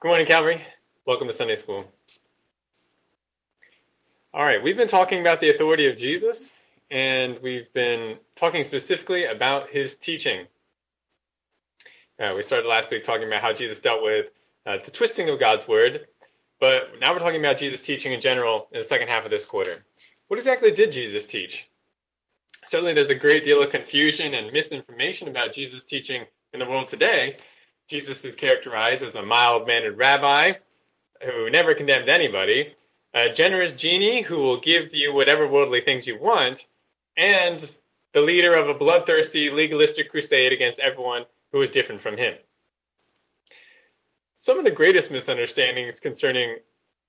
Good morning, Calvary. Welcome to Sunday School. All right, we've been talking about the authority of Jesus, and we've been talking specifically about his teaching. Uh, we started last week talking about how Jesus dealt with uh, the twisting of God's word, but now we're talking about Jesus' teaching in general in the second half of this quarter. What exactly did Jesus teach? Certainly, there's a great deal of confusion and misinformation about Jesus' teaching in the world today, Jesus is characterized as a mild mannered rabbi who never condemned anybody, a generous genie who will give you whatever worldly things you want, and the leader of a bloodthirsty legalistic crusade against everyone who is different from him. Some of the greatest misunderstandings concerning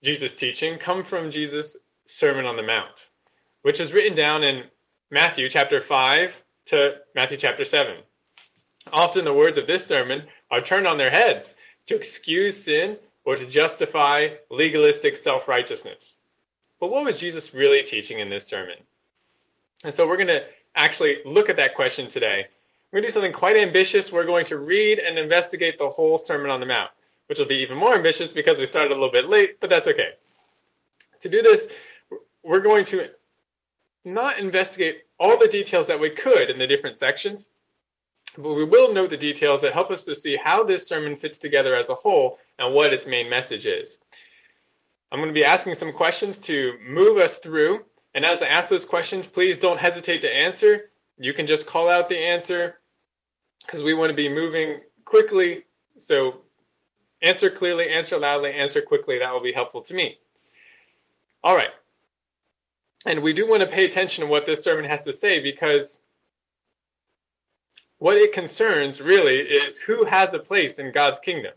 Jesus' teaching come from Jesus' Sermon on the Mount, which is written down in Matthew chapter 5 to Matthew chapter 7. Often the words of this sermon are turned on their heads to excuse sin or to justify legalistic self righteousness. But what was Jesus really teaching in this sermon? And so we're going to actually look at that question today. We're going to do something quite ambitious. We're going to read and investigate the whole Sermon on the Mount, which will be even more ambitious because we started a little bit late, but that's okay. To do this, we're going to not investigate all the details that we could in the different sections, but we will note the details that help us to see how this sermon fits together as a whole and what its main message is. I'm going to be asking some questions to move us through. And as I ask those questions, please don't hesitate to answer. You can just call out the answer because we want to be moving quickly. So answer clearly, answer loudly, answer quickly. That will be helpful to me. All right. And we do want to pay attention to what this sermon has to say because what it concerns really is who has a place in God's kingdom.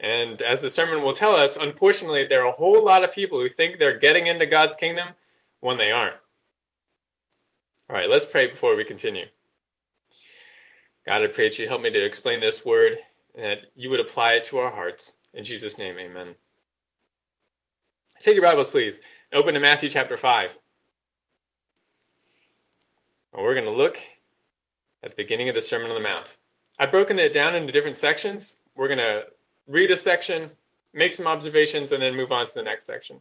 And as the sermon will tell us, unfortunately, there are a whole lot of people who think they're getting into God's kingdom when they aren't. All right, let's pray before we continue. God, I pray that you help me to explain this word and that you would apply it to our hearts. In Jesus' name, amen. Take your Bibles, please. Open to Matthew chapter 5. we're going to look at the beginning of the Sermon on the Mount. I've broken it down into different sections. We're going to read a section, make some observations, and then move on to the next section.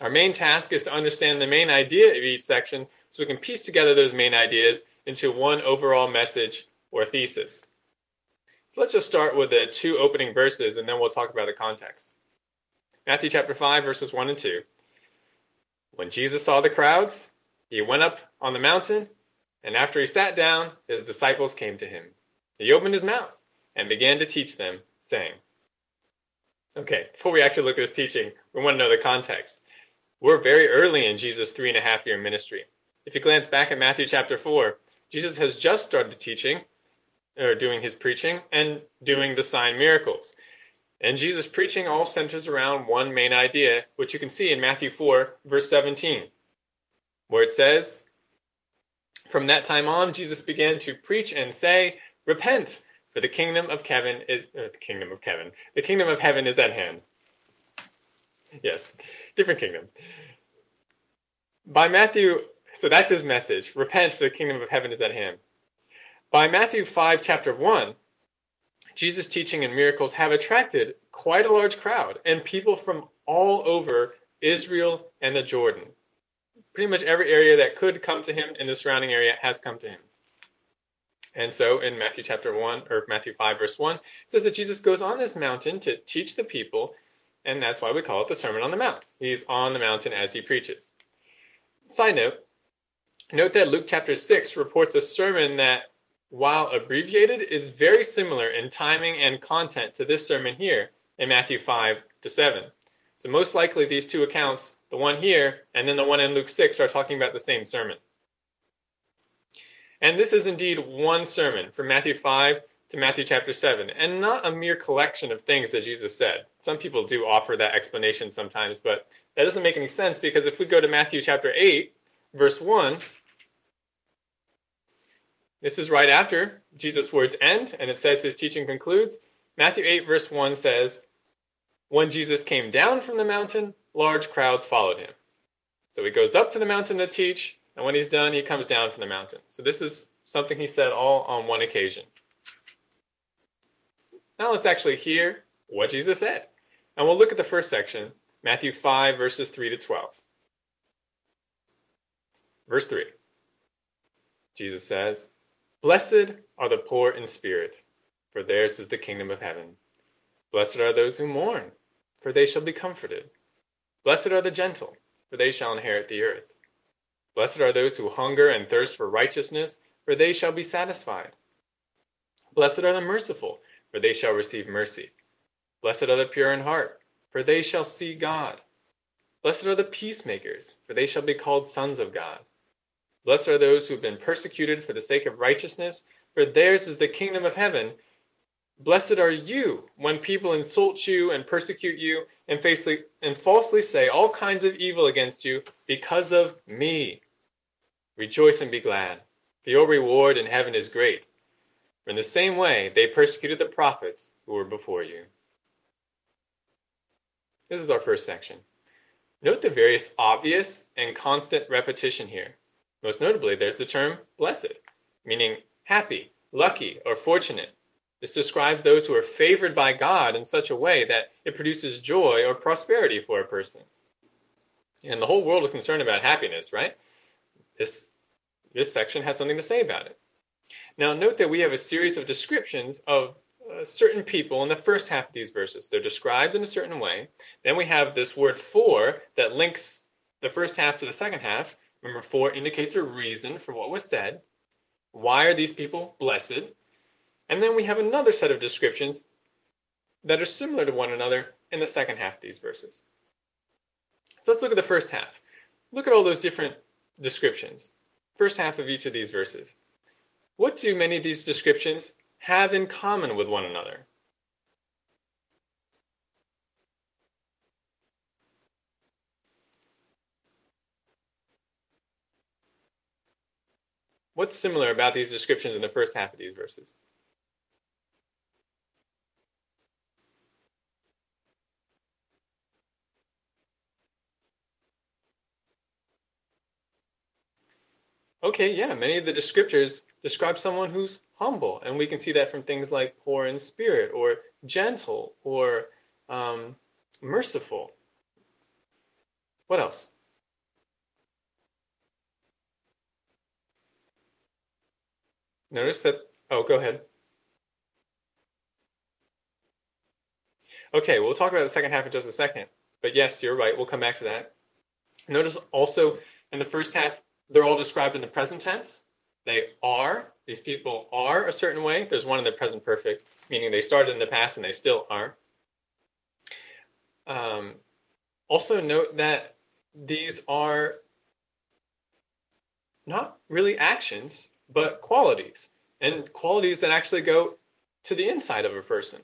Our main task is to understand the main idea of each section so we can piece together those main ideas into one overall message or thesis. So let's just start with the two opening verses and then we'll talk about the context. Matthew chapter 5, verses 1 and 2. When Jesus saw the crowds, he went up on the mountain and after he sat down, his disciples came to him. He opened his mouth and began to teach them, saying, Okay, before we actually look at his teaching, we want to know the context. We're very early in Jesus' three and a half year ministry. If you glance back at Matthew chapter 4, Jesus has just started teaching, or doing his preaching, and doing the sign miracles. And Jesus' preaching all centers around one main idea, which you can see in Matthew 4, verse 17, where it says, from that time on, Jesus began to preach and say, Repent, for the kingdom of Kevin is uh, the kingdom of Kevin. The kingdom of heaven is at hand. Yes, different kingdom. By Matthew, so that's his message. Repent, for the kingdom of heaven is at hand. By Matthew 5, chapter 1, Jesus' teaching and miracles have attracted quite a large crowd and people from all over Israel and the Jordan pretty much every area that could come to him in the surrounding area has come to him. And so in Matthew chapter 1 or Matthew 5 verse 1 it says that Jesus goes on this mountain to teach the people and that's why we call it the Sermon on the Mount. He's on the mountain as he preaches. Side note, note that Luke chapter 6 reports a sermon that while abbreviated is very similar in timing and content to this sermon here in Matthew 5 to 7. So most likely these two accounts the one here, and then the one in Luke 6 are talking about the same sermon. And this is indeed one sermon from Matthew 5 to Matthew chapter 7, and not a mere collection of things that Jesus said. Some people do offer that explanation sometimes, but that doesn't make any sense because if we go to Matthew chapter 8, verse 1, this is right after Jesus' words end, and it says his teaching concludes. Matthew 8, verse 1 says, When Jesus came down from the mountain, large crowds followed him. So he goes up to the mountain to teach, and when he's done, he comes down from the mountain. So this is something he said all on one occasion. Now let's actually hear what Jesus said. And we'll look at the first section, Matthew 5, verses 3 to 12. Verse 3 Jesus says, Blessed are the poor in spirit, for theirs is the kingdom of heaven. Blessed are those who mourn, for they shall be comforted. Blessed are the gentle, for they shall inherit the earth. Blessed are those who hunger and thirst for righteousness, for they shall be satisfied. Blessed are the merciful, for they shall receive mercy. Blessed are the pure in heart, for they shall see God. Blessed are the peacemakers, for they shall be called sons of God. Blessed are those who have been persecuted for the sake of righteousness, for theirs is the kingdom of heaven. Blessed are you when people insult you and persecute you and, facely, and falsely say all kinds of evil against you because of me. Rejoice and be glad, for your reward in heaven is great. For in the same way they persecuted the prophets who were before you. This is our first section. Note the various obvious and constant repetition here. Most notably, there's the term blessed, meaning happy, lucky, or fortunate. This describes those who are favored by God in such a way that it produces joy or prosperity for a person. And the whole world is concerned about happiness, right? This, this section has something to say about it. Now, note that we have a series of descriptions of uh, certain people in the first half of these verses. They're described in a certain way. Then we have this word for that links the first half to the second half. Remember, for indicates a reason for what was said. Why are these people blessed? And then we have another set of descriptions that are similar to one another in the second half of these verses. So let's look at the first half. Look at all those different descriptions. First half of each of these verses. What do many of these descriptions have in common with one another? What's similar about these descriptions in the first half of these verses? Okay, yeah, many of the descriptors describe someone who's humble, and we can see that from things like poor in spirit, or gentle, or um, merciful. What else? Notice that, oh, go ahead. Okay, we'll talk about the second half in just a second. But yes, you're right. We'll come back to that. Notice also in the first half, they're all described in the present tense. They are, these people are a certain way. There's one in the present perfect, meaning they started in the past and they still are. Um, also, note that these are not really actions, but qualities, and qualities that actually go to the inside of a person.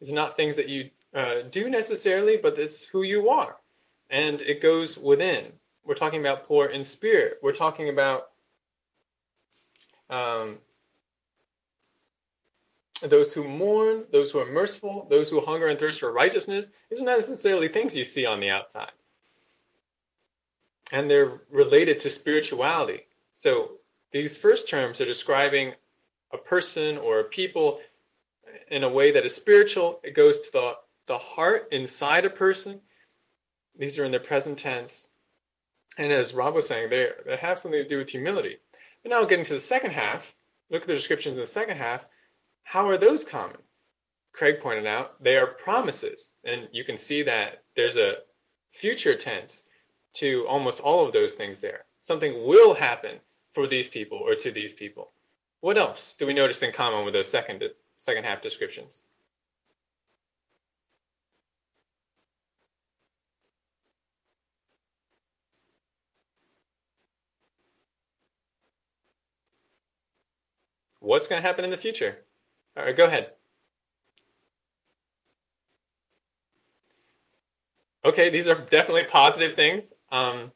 These are not things that you uh, do necessarily, but this who you are, and it goes within. We're talking about poor in spirit. We're talking about um, those who mourn, those who are merciful, those who hunger and thirst for righteousness. These are not necessarily things you see on the outside. And they're related to spirituality. So these first terms are describing a person or a people in a way that is spiritual. It goes to the, the heart inside a person. These are in the present tense. And as Rob was saying, they, they have something to do with humility. But now getting to the second half, look at the descriptions in the second half. How are those common? Craig pointed out they are promises. And you can see that there's a future tense to almost all of those things there. Something will happen for these people or to these people. What else do we notice in common with those second second half descriptions? What's going to happen in the future? All right, go ahead. Okay, these are definitely positive things. Um,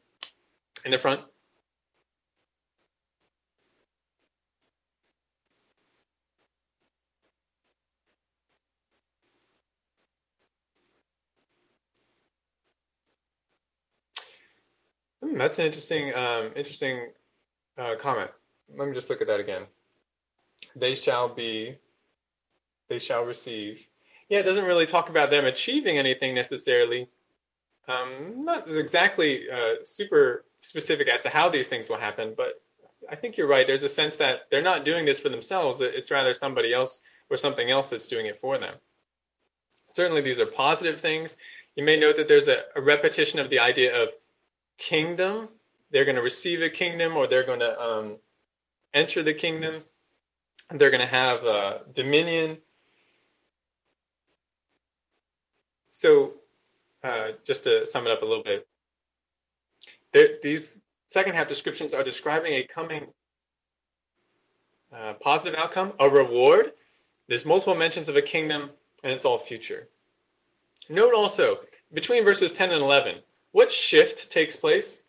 in the front. Hmm, that's an interesting, um, interesting uh, comment. Let me just look at that again. They shall be, they shall receive. yeah, it doesn't really talk about them achieving anything necessarily. Um, not exactly uh, super specific as to how these things will happen, but I think you're right. There's a sense that they're not doing this for themselves. It's rather somebody else or something else that's doing it for them. Certainly, these are positive things. You may note that there's a, a repetition of the idea of kingdom. They're going to receive a kingdom or they're going to um, enter the kingdom. They're going to have uh, dominion. So, uh, just to sum it up a little bit, these second half descriptions are describing a coming uh, positive outcome, a reward. There's multiple mentions of a kingdom, and it's all future. Note also, between verses 10 and 11, what shift takes place?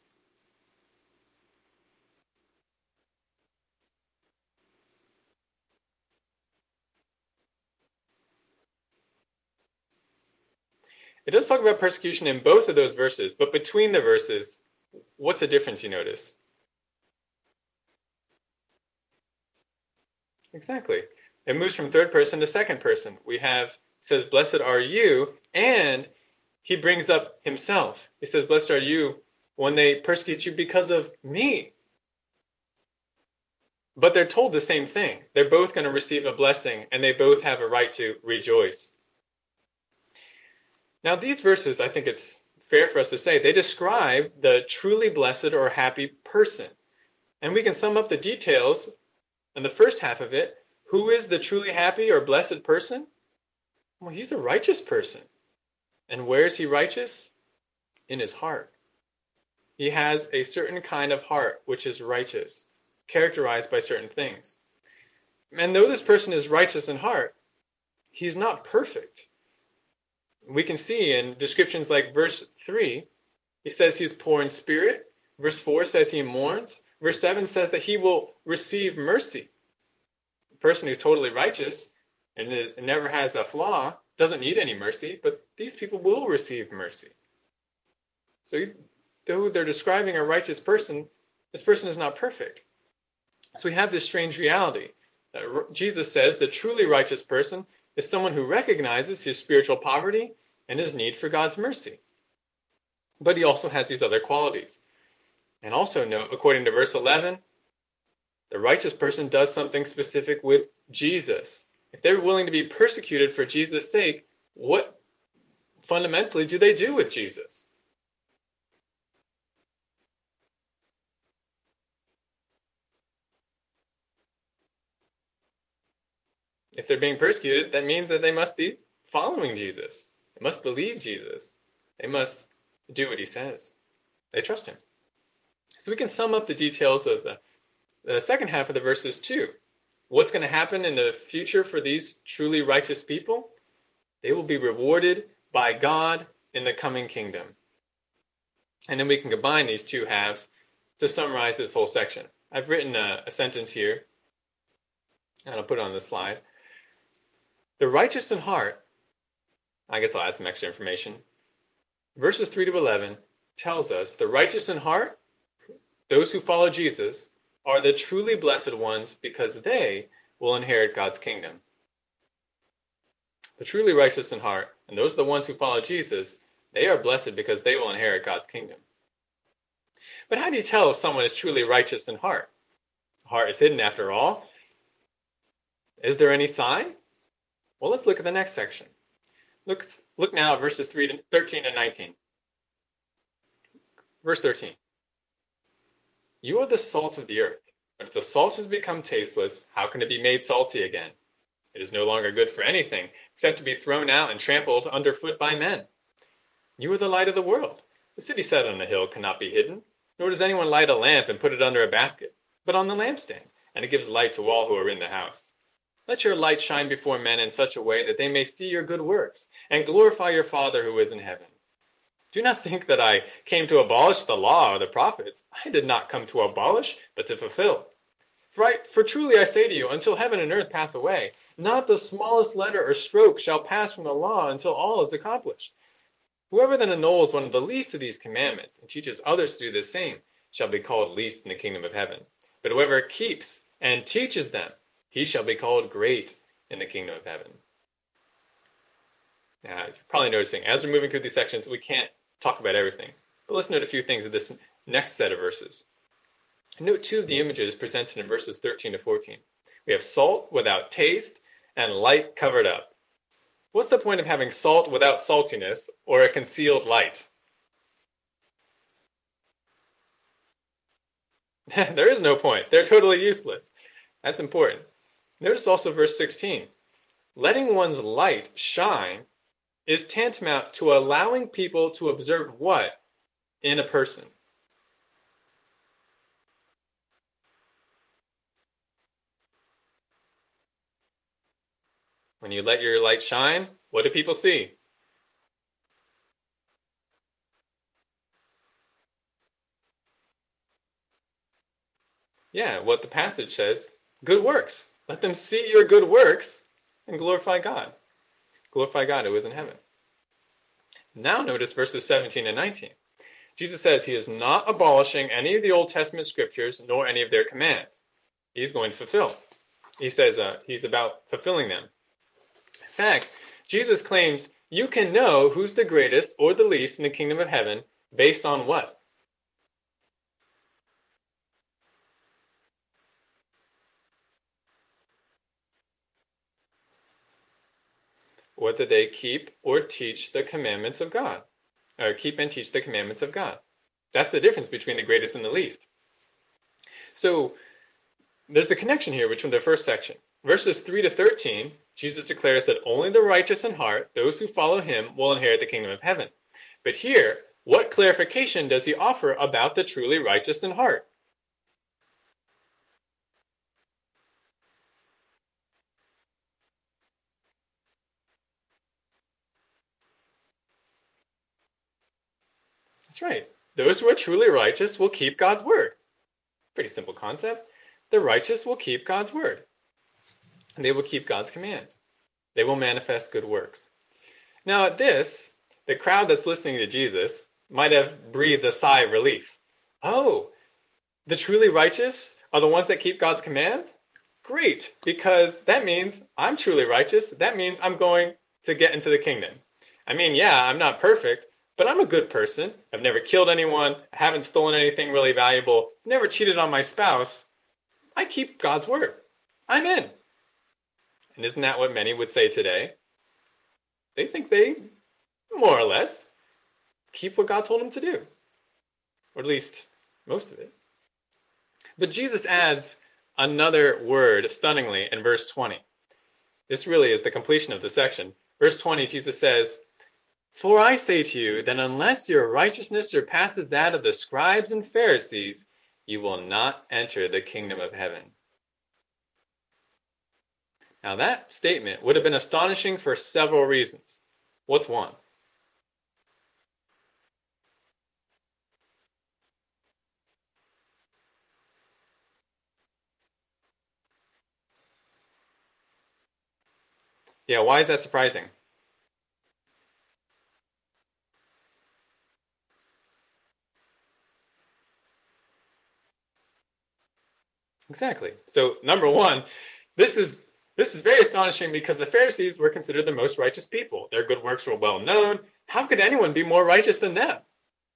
It does talk about persecution in both of those verses, but between the verses, what's the difference you notice? Exactly. It moves from third person to second person. We have says, "Blessed are you," and he brings up himself. He says, "Blessed are you when they persecute you because of me." But they're told the same thing. They're both going to receive a blessing, and they both have a right to rejoice. Now, these verses, I think it's fair for us to say, they describe the truly blessed or happy person. And we can sum up the details in the first half of it. Who is the truly happy or blessed person? Well, he's a righteous person. And where is he righteous? In his heart. He has a certain kind of heart which is righteous, characterized by certain things. And though this person is righteous in heart, he's not perfect we can see in descriptions like verse 3, he says he's poor in spirit. Verse 4 says he mourns. Verse 7 says that he will receive mercy. The person who's totally righteous and never has a flaw doesn't need any mercy, but these people will receive mercy. So, though they're describing a righteous person, this person is not perfect. So, we have this strange reality. That Jesus says the truly righteous person is someone who recognizes his spiritual poverty and his need for God's mercy. But he also has these other qualities. And also note, according to verse 11, the righteous person does something specific with Jesus. If they're willing to be persecuted for Jesus' sake, what fundamentally do they do with Jesus? If they're being persecuted, that means that they must be following Jesus. They must believe Jesus. They must do what he says. They trust him. So we can sum up the details of the, the second half of the verses too. What's going to happen in the future for these truly righteous people? They will be rewarded by God in the coming kingdom. And then we can combine these two halves to summarize this whole section. I've written a, a sentence here, and I'll put it on the slide. The righteous in heart I guess I'll add some extra information. Verses 3 to 11 tells us the righteous in heart, those who follow Jesus, are the truly blessed ones because they will inherit God's kingdom. The truly righteous in heart, and those are the ones who follow Jesus, they are blessed because they will inherit God's kingdom. But how do you tell if someone is truly righteous in heart? The heart is hidden after all. Is there any sign? Well, let's look at the next section. Look, look now at verses 3 to 13 and 19. Verse 13. You are the salt of the earth, but if the salt has become tasteless, how can it be made salty again? It is no longer good for anything except to be thrown out and trampled underfoot by men. You are the light of the world. The city set on a hill cannot be hidden, nor does anyone light a lamp and put it under a basket, but on the lampstand, and it gives light to all who are in the house. Let your light shine before men in such a way that they may see your good works and glorify your Father who is in heaven. Do not think that I came to abolish the law or the prophets. I did not come to abolish, but to fulfill. For, I, for truly I say to you, until heaven and earth pass away, not the smallest letter or stroke shall pass from the law until all is accomplished. Whoever then annuls one of the least of these commandments and teaches others to do the same shall be called least in the kingdom of heaven. But whoever keeps and teaches them, he shall be called great in the kingdom of heaven. Now, you're probably noticing as we're moving through these sections, we can't talk about everything. But let's note a few things of this next set of verses. Note two of the images presented in verses 13 to 14. We have salt without taste and light covered up. What's the point of having salt without saltiness or a concealed light? there is no point. They're totally useless. That's important. Notice also verse 16. Letting one's light shine is tantamount to allowing people to observe what in a person? When you let your light shine, what do people see? Yeah, what the passage says good works. Let them see your good works and glorify God. Glorify God who is in heaven. Now notice verses 17 and 19. Jesus says he is not abolishing any of the Old Testament scriptures nor any of their commands. He's going to fulfill. He says uh, he's about fulfilling them. In fact, Jesus claims you can know who's the greatest or the least in the kingdom of heaven based on what? Whether they keep or teach the commandments of God, or keep and teach the commandments of God. That's the difference between the greatest and the least. So there's a connection here between the first section. Verses 3 to 13, Jesus declares that only the righteous in heart, those who follow him, will inherit the kingdom of heaven. But here, what clarification does he offer about the truly righteous in heart? That's right. Those who are truly righteous will keep God's word. Pretty simple concept. The righteous will keep God's word. And they will keep God's commands. They will manifest good works. Now, at this, the crowd that's listening to Jesus might have breathed a sigh of relief. Oh, the truly righteous are the ones that keep God's commands? Great, because that means I'm truly righteous. That means I'm going to get into the kingdom. I mean, yeah, I'm not perfect, but I'm a good person. I've never killed anyone. I haven't stolen anything really valuable. Never cheated on my spouse. I keep God's word. I'm in. And isn't that what many would say today? They think they, more or less, keep what God told them to do. Or at least most of it. But Jesus adds another word stunningly in verse 20. This really is the completion of the section. Verse 20, Jesus says, for I say to you that unless your righteousness surpasses that of the scribes and Pharisees, you will not enter the kingdom of heaven. Now, that statement would have been astonishing for several reasons. What's one? Yeah, why is that surprising? Exactly. So number one, this is this is very astonishing because the Pharisees were considered the most righteous people. Their good works were well known. How could anyone be more righteous than them?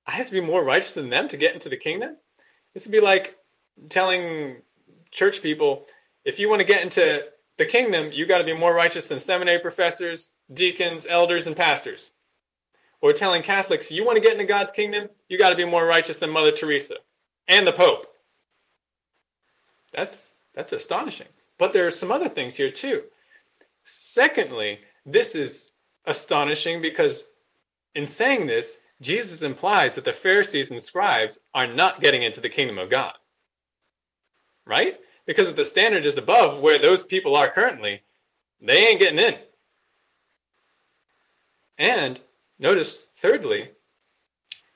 I have to be more righteous than them to get into the kingdom? This would be like telling church people, if you want to get into the kingdom, you got to be more righteous than seminary professors, deacons, elders, and pastors. Or telling Catholics, you want to get into God's kingdom, you got to be more righteous than Mother Teresa and the Pope. That's that's astonishing. But there are some other things here too. Secondly, this is astonishing because in saying this, Jesus implies that the Pharisees and scribes are not getting into the kingdom of God. Right? Because if the standard is above where those people are currently, they ain't getting in. And notice, thirdly,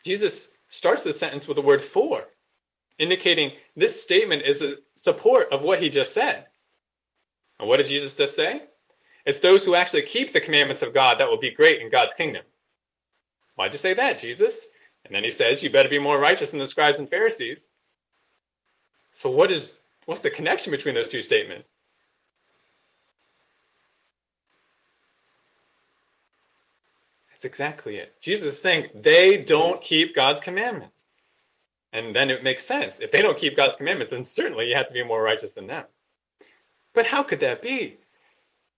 Jesus starts the sentence with the word for indicating this statement is a support of what he just said. And what did Jesus just say? It's those who actually keep the commandments of God that will be great in God's kingdom. Why'd you say that, Jesus? And then he says, You better be more righteous than the scribes and Pharisees. So what is what's the connection between those two statements? That's exactly it. Jesus is saying they don't keep God's commandments. And then it makes sense. If they don't keep God's commandments, then certainly you have to be more righteous than them. But how could that be?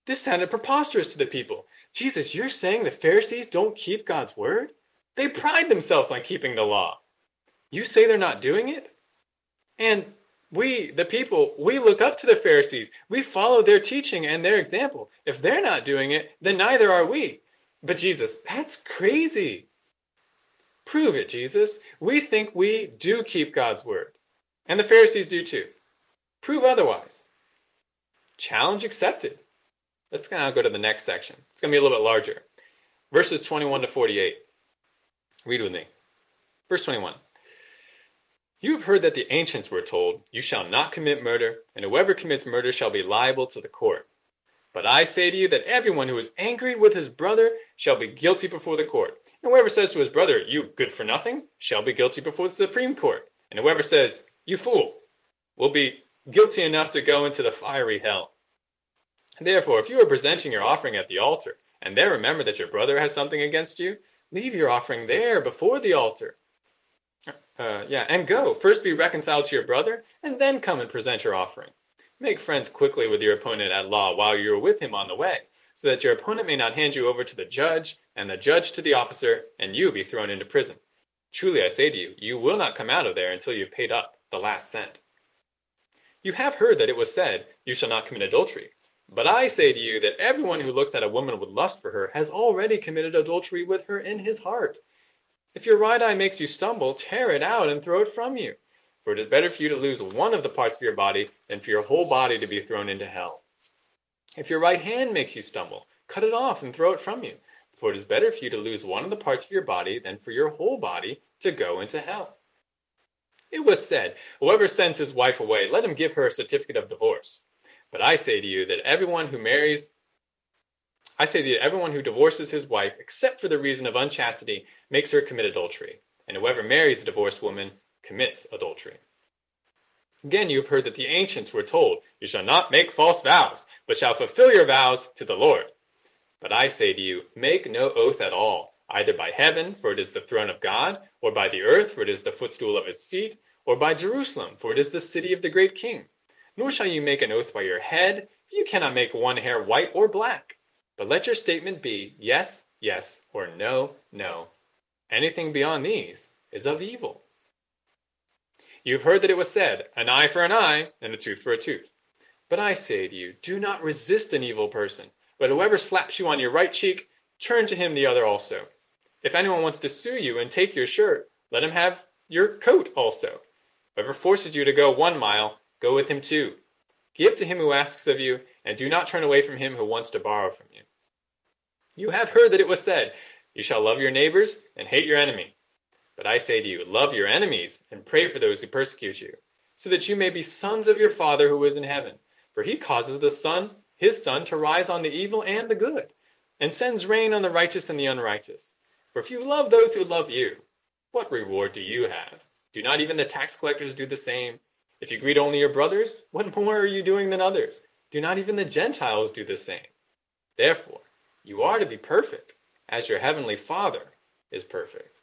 This sounded preposterous to the people. Jesus, you're saying the Pharisees don't keep God's word? They pride themselves on keeping the law. You say they're not doing it? And we, the people, we look up to the Pharisees. We follow their teaching and their example. If they're not doing it, then neither are we. But Jesus, that's crazy. Prove it, Jesus. We think we do keep God's word. And the Pharisees do too. Prove otherwise. Challenge accepted. Let's now go to the next section. It's going to be a little bit larger. Verses 21 to 48. Read with me. Verse 21. You have heard that the ancients were told, You shall not commit murder, and whoever commits murder shall be liable to the court. But I say to you that everyone who is angry with his brother shall be guilty before the court. And whoever says to his brother, You good for nothing, shall be guilty before the Supreme Court. And whoever says, You fool, will be guilty enough to go into the fiery hell. Therefore, if you are presenting your offering at the altar, and there remember that your brother has something against you, leave your offering there before the altar uh, yeah, and go. First be reconciled to your brother, and then come and present your offering. Make friends quickly with your opponent at law while you are with him on the way, so that your opponent may not hand you over to the judge, and the judge to the officer, and you be thrown into prison. Truly I say to you, you will not come out of there until you have paid up the last cent. You have heard that it was said, You shall not commit adultery. But I say to you that everyone who looks at a woman with lust for her has already committed adultery with her in his heart. If your right eye makes you stumble, tear it out and throw it from you. For it is better for you to lose one of the parts of your body than for your whole body to be thrown into hell. If your right hand makes you stumble, cut it off and throw it from you. For it is better for you to lose one of the parts of your body than for your whole body to go into hell. It was said, Whoever sends his wife away, let him give her a certificate of divorce. But I say to you that everyone who marries I say that everyone who divorces his wife, except for the reason of unchastity, makes her commit adultery, and whoever marries a divorced woman commits adultery. Again, you have heard that the ancients were told, You shall not make false vows, but shall fulfill your vows to the Lord. But I say to you, make no oath at all, either by heaven, for it is the throne of God, or by the earth, for it is the footstool of his feet, or by Jerusalem, for it is the city of the great king. Nor shall you make an oath by your head, for you cannot make one hair white or black. But let your statement be yes, yes, or no, no. Anything beyond these is of evil. You've heard that it was said, an eye for an eye, and a tooth for a tooth. But I say to you, do not resist an evil person, but whoever slaps you on your right cheek, turn to him the other also. If anyone wants to sue you and take your shirt, let him have your coat also. Whoever forces you to go one mile, go with him two. Give to him who asks of you, and do not turn away from him who wants to borrow from you. You have heard that it was said, You shall love your neighbors and hate your enemy. But I say to you, love your enemies and pray for those who persecute you, so that you may be sons of your Father who is in heaven. For he causes the sun, his sun, to rise on the evil and the good, and sends rain on the righteous and the unrighteous. For if you love those who love you, what reward do you have? Do not even the tax collectors do the same? If you greet only your brothers, what more are you doing than others? Do not even the Gentiles do the same? Therefore, you are to be perfect as your heavenly Father is perfect.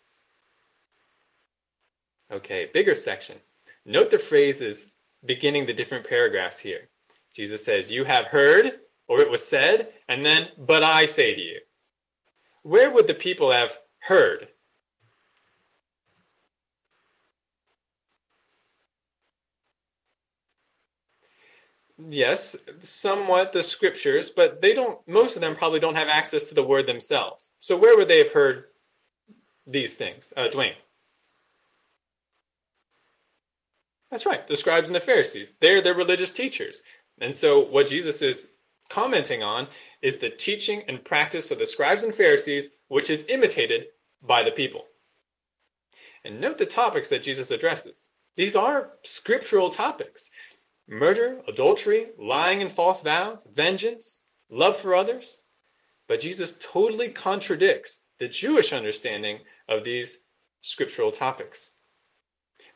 Okay, bigger section. Note the phrases beginning the different paragraphs here. Jesus says, You have heard, or it was said, and then, but I say to you. Where would the people have heard? yes, somewhat the scriptures, but they don't, most of them probably don't have access to the word themselves. So where would they have heard these things? Uh, Dwayne. That's right, the scribes and the Pharisees. They're the religious teachers. And so what Jesus is commenting on is the teaching and practice of the scribes and Pharisees, which is imitated by the people. And note the topics that Jesus addresses. These are scriptural topics murder, adultery, lying and false vows, vengeance, love for others. But Jesus totally contradicts the Jewish understanding of these scriptural topics.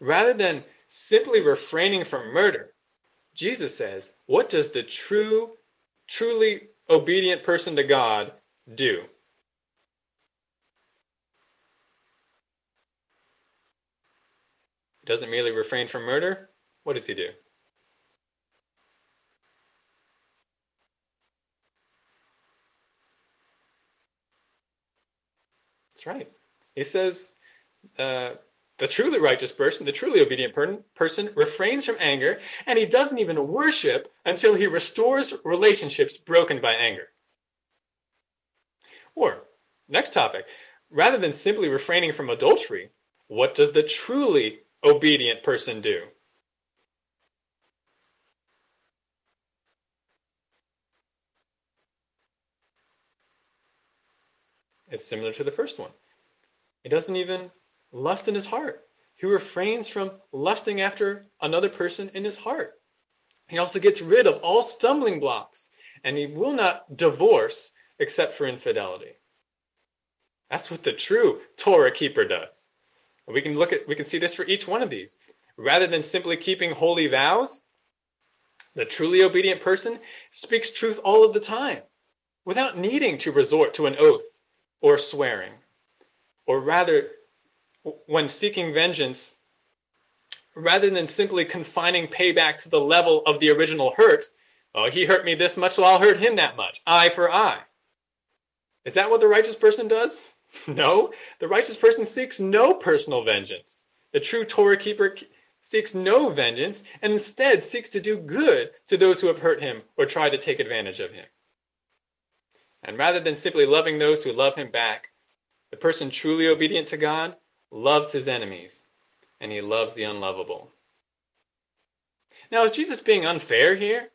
Rather than simply refraining from murder. Jesus says, what does the true, truly obedient person to God do? He doesn't merely refrain from murder. What does he do? That's right. He says, uh, the truly righteous person, the truly obedient per- person, refrains from anger, and he doesn't even worship until he restores relationships broken by anger. Or, next topic, rather than simply refraining from adultery, what does the truly obedient person do? It's similar to the first one. He doesn't even lust in his heart. He refrains from lusting after another person in his heart. He also gets rid of all stumbling blocks, and he will not divorce except for infidelity. That's what the true Torah keeper does. We can look at we can see this for each one of these. Rather than simply keeping holy vows, the truly obedient person speaks truth all of the time without needing to resort to an oath or swearing. Or rather, when seeking vengeance, rather than simply confining payback to the level of the original hurt, oh, he hurt me this much, so I'll hurt him that much. Eye for eye. Is that what the righteous person does? No. The righteous person seeks no personal vengeance. The true Torah keeper seeks no vengeance and instead seeks to do good to those who have hurt him or tried to take advantage of him. And rather than simply loving those who love him back, the person truly obedient to God loves his enemies and he loves the unlovable. Now, is Jesus being unfair here?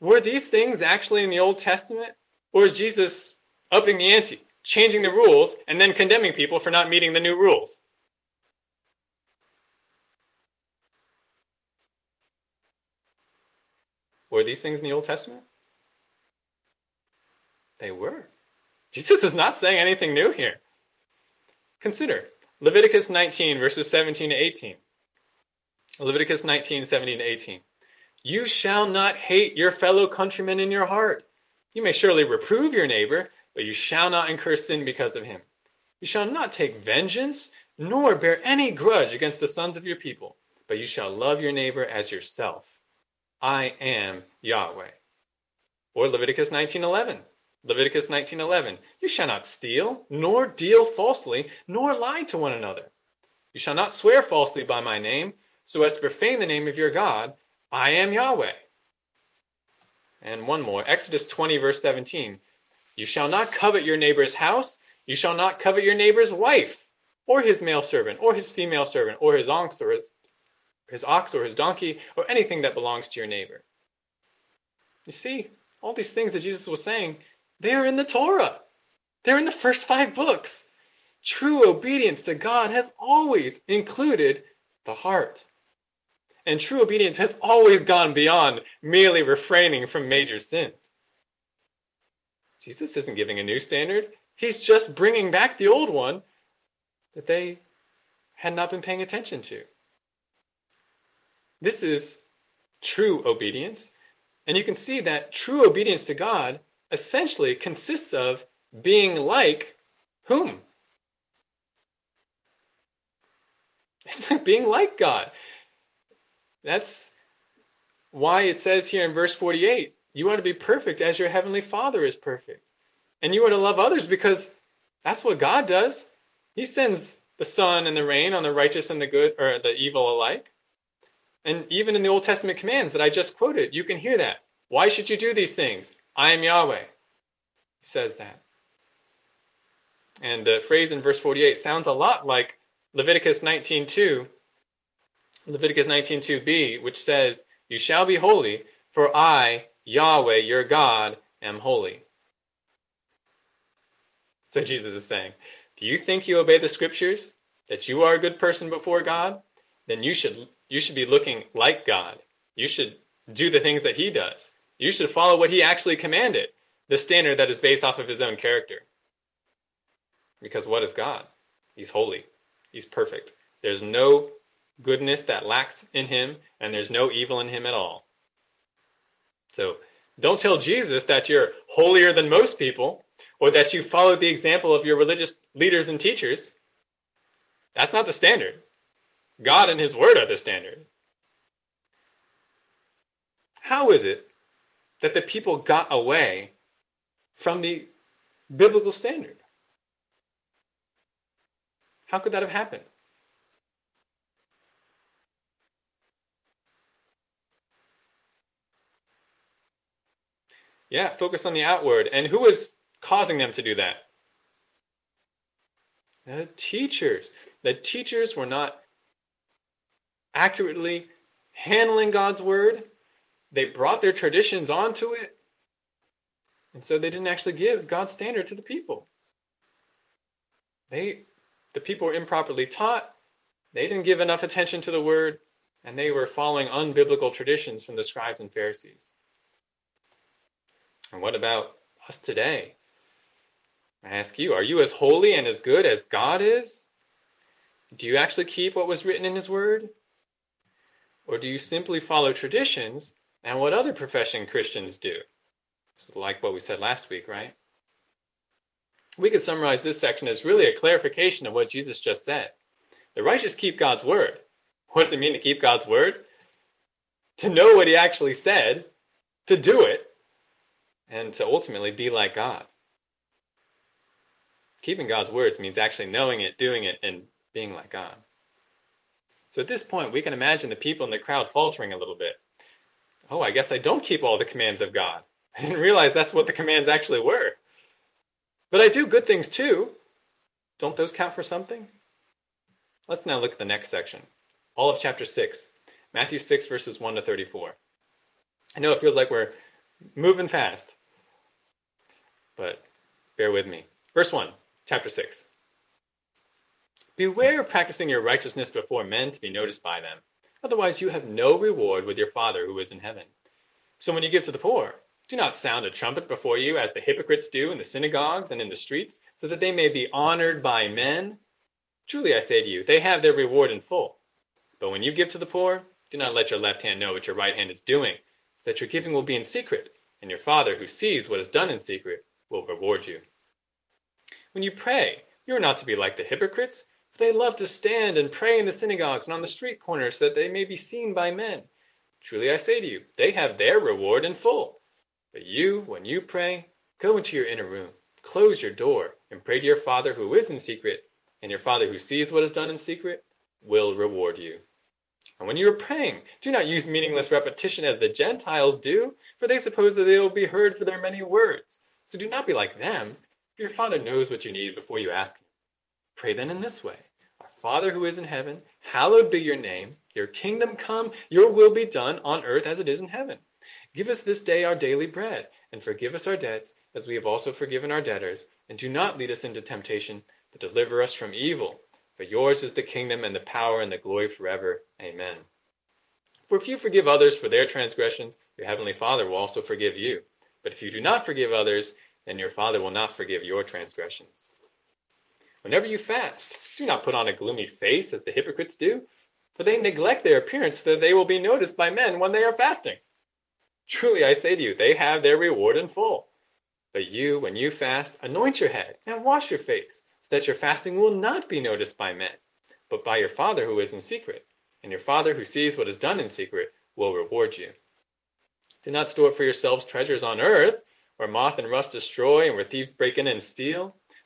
Were these things actually in the Old Testament? Or is Jesus upping the ante, changing the rules, and then condemning people for not meeting the new rules? Were these things in the Old Testament? They were. Jesus is not saying anything new here. Consider Leviticus 19, verses 17 to 18. Leviticus 19, 17 to 18. You shall not hate your fellow countrymen in your heart. You may surely reprove your neighbor, but you shall not incur sin because of him. You shall not take vengeance, nor bear any grudge against the sons of your people, but you shall love your neighbor as yourself. I am Yahweh. Or Leviticus 19:11. Leviticus 19:11 You shall not steal nor deal falsely nor lie to one another. You shall not swear falsely by my name so as to profane the name of your God. I am Yahweh. And one more, Exodus 20 verse 17. You shall not covet your neighbor's house, you shall not covet your neighbor's wife or his male servant or his female servant or his ox or his, his ox or his donkey or anything that belongs to your neighbor. You see, all these things that Jesus was saying they're in the Torah. They're in the first five books. True obedience to God has always included the heart. And true obedience has always gone beyond merely refraining from major sins. Jesus isn't giving a new standard. He's just bringing back the old one that they had not been paying attention to. This is true obedience. And you can see that true obedience to God essentially consists of being like whom? It's like being like God. That's why it says here in verse 48 you want to be perfect as your heavenly Father is perfect. And you want to love others because that's what God does. He sends the sun and the rain on the righteous and the good or the evil alike. And even in the Old Testament commands that I just quoted, you can hear that. Why should you do these things? I am Yahweh. He says that. And the phrase in verse 48 sounds a lot like Leviticus 19:2, Leviticus 19:2b, which says, "You shall be holy, for I, Yahweh, your God, am holy." So Jesus is saying, "Do you think you obey the scriptures, that you are a good person before God? Then you should you should be looking like God. You should do the things that he does. You should follow what he actually commanded, the standard that is based off of his own character. Because what is God? He's holy. He's perfect. There's no goodness that lacks in him, and there's no evil in him at all. So don't tell Jesus that you're holier than most people or that you followed the example of your religious leaders and teachers. That's not the standard. God and His Word are the standard. How is it that the people got away from the biblical standard? How could that have happened? Yeah, focus on the outward. And who was causing them to do that? The teachers. The teachers were not accurately handling God's word. They brought their traditions onto it. And so they didn't actually give God's standard to the people. They the people were improperly taught. They didn't give enough attention to the word, and they were following unbiblical traditions from the scribes and Pharisees. And what about us today? I ask you, are you as holy and as good as God is? Do you actually keep what was written in His Word? Or do you simply follow traditions and what other profession Christians do? like what we said last week, right? We could summarize this section as really a clarification of what Jesus just said. The righteous keep God's Word. What does it mean to keep God's Word? To know what He actually said, to do it, and to ultimately be like God. Keeping God's words means actually knowing it, doing it, and being like God. So at this point, we can imagine the people in the crowd faltering a little bit. Oh, I guess I don't keep all the commands of God. I didn't realize that's what the commands actually were. But I do good things too. Don't those count for something? Let's now look at the next section. All of chapter 6, Matthew 6, verses 1 to 34. I know it feels like we're moving fast, but bear with me. Verse 1, chapter 6. Beware of practicing your righteousness before men to be noticed by them. Otherwise, you have no reward with your Father who is in heaven. So when you give to the poor, do not sound a trumpet before you as the hypocrites do in the synagogues and in the streets, so that they may be honored by men. Truly I say to you, they have their reward in full. But when you give to the poor, do not let your left hand know what your right hand is doing, so that your giving will be in secret, and your Father who sees what is done in secret will reward you. When you pray, you are not to be like the hypocrites, they love to stand and pray in the synagogues and on the street corners, so that they may be seen by men. Truly I say to you, they have their reward in full. But you, when you pray, go into your inner room, close your door, and pray to your Father who is in secret, and your Father who sees what is done in secret will reward you. And when you are praying, do not use meaningless repetition as the Gentiles do, for they suppose that they will be heard for their many words. So do not be like them, for your Father knows what you need before you ask Him. Pray then in this way Our Father who is in heaven, hallowed be your name. Your kingdom come, your will be done on earth as it is in heaven. Give us this day our daily bread, and forgive us our debts, as we have also forgiven our debtors. And do not lead us into temptation, but deliver us from evil. For yours is the kingdom, and the power, and the glory forever. Amen. For if you forgive others for their transgressions, your heavenly Father will also forgive you. But if you do not forgive others, then your Father will not forgive your transgressions. Whenever you fast, do not put on a gloomy face as the hypocrites do, for they neglect their appearance so that they will be noticed by men when they are fasting. Truly I say to you, they have their reward in full. But you, when you fast, anoint your head and wash your face, so that your fasting will not be noticed by men, but by your Father who is in secret. And your Father who sees what is done in secret will reward you. Do not store up for yourselves treasures on earth, where moth and rust destroy, and where thieves break in and steal,